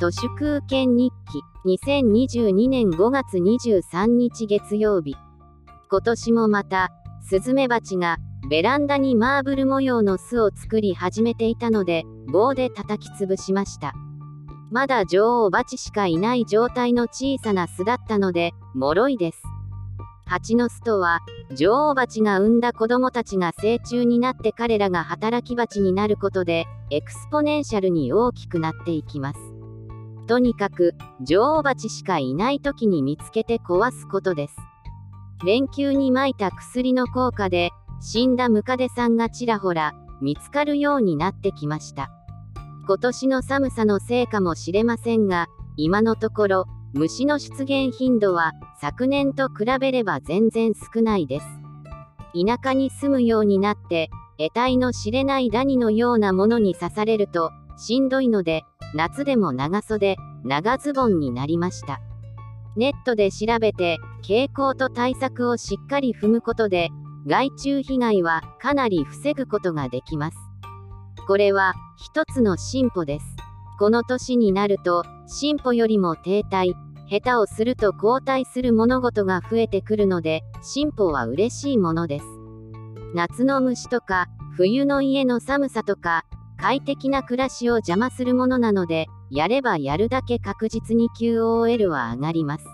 都市空権日記2022年5月23日月曜日。今年もまたスズメバチがベランダにマーブル模様の巣を作り始めていたので棒で叩き潰しました。まだ女王バチしかいない状態の小さな巣だったので脆いです。蜂の巣とは女王蜂が産んだ子供たちが成虫になって彼らが働き蜂になることで exponential に大きくなっていきます。とにかく女王蜂しかいない時に見つけて壊すことです連休に撒いた薬の効果で死んだムカデさんがちらほら見つかるようになってきました今年の寒さのせいかもしれませんが今のところ虫の出現頻度は昨年と比べれば全然少ないです。田舎に住むようになって、得体の知れないダニのようなものに刺されると、しんどいので、夏でも長袖、長ズボンになりました。ネットで調べて、傾向と対策をしっかり踏むことで、害虫被害はかなり防ぐことができます。これは一つの進歩です。この年になると、進歩よりも停滞、下手をすると後退する物事が増えてくるので、進歩は嬉しいものです。夏の虫とか、冬の家の寒さとか、快適な暮らしを邪魔するものなので、やればやるだけ確実に QOL は上がります。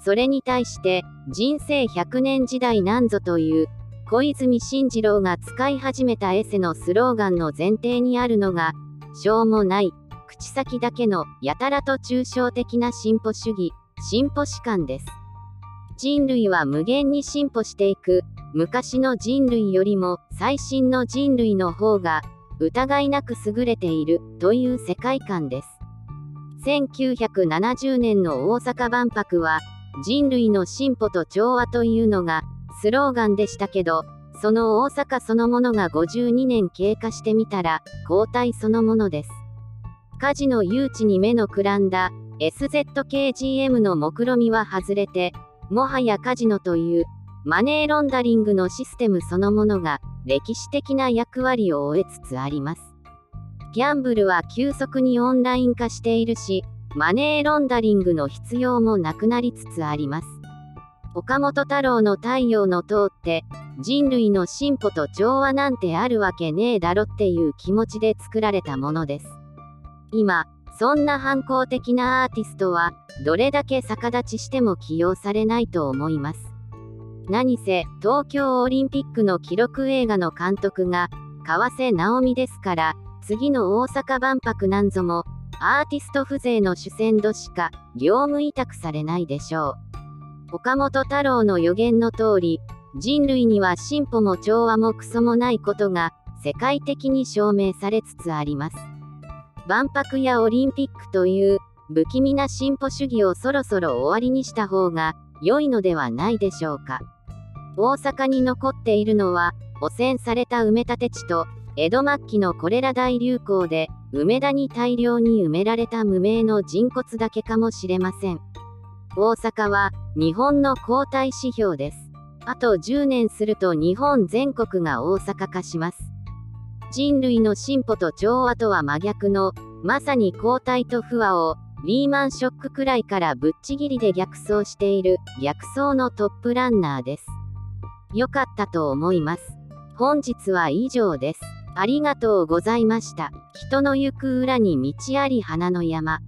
それに対して、人生100年時代なんぞという、小泉進次郎が使い始めたエセのスローガンの前提にあるのが、しょうもない、口先だけのやたらと抽象的な進歩主義、進歩史観です。人類は無限に進歩していく、昔の人類よりも最新の人類の方が疑いなく優れているという世界観です。1970年の大阪万博は人類の進歩と調和というのがスローガンでしたけど、その大阪そのものが52年経過してみたら後退そのものです。カジノ誘致に目のくらんだ SZKGM の目論みは外れて、もはやカジノというマネーロンダリングのシステムそのものが歴史的な役割を終えつつあります。ギャンブルは急速にオンライン化しているし、マネーロンダリングの必要もなくなりつつあります。岡本太郎の太陽の塔って人類の進歩と調和なんてあるわけねえだろっていう気持ちで作られたものです。今、そんな反抗的なアーティストは、どれだけ逆立ちしても起用されないと思います。何せ、東京オリンピックの記録映画の監督が、川瀬直美ですから、次の大阪万博なんぞも、アーティスト風情の主戦度しか、業務委託されないでしょう。岡本太郎の予言の通り、人類には進歩も調和もクソもないことが、世界的に証明されつつあります。万博やオリンピックという不気味な進歩主義をそろそろ終わりにした方が良いのではないでしょうか。大阪に残っているのは汚染された埋め立て地と江戸末期のコレラ大流行で梅田に大量に埋められた無名の人骨だけかもしれません。大阪は日本の抗体指標です。あと10年すると日本全国が大阪化します。人類の進歩と調和とは真逆の、まさに後退と不和を、リーマンショックくらいからぶっちぎりで逆走している逆走のトップランナーです。良かったと思います。本日は以上です。ありがとうございました。人の行く裏に道あり花の山。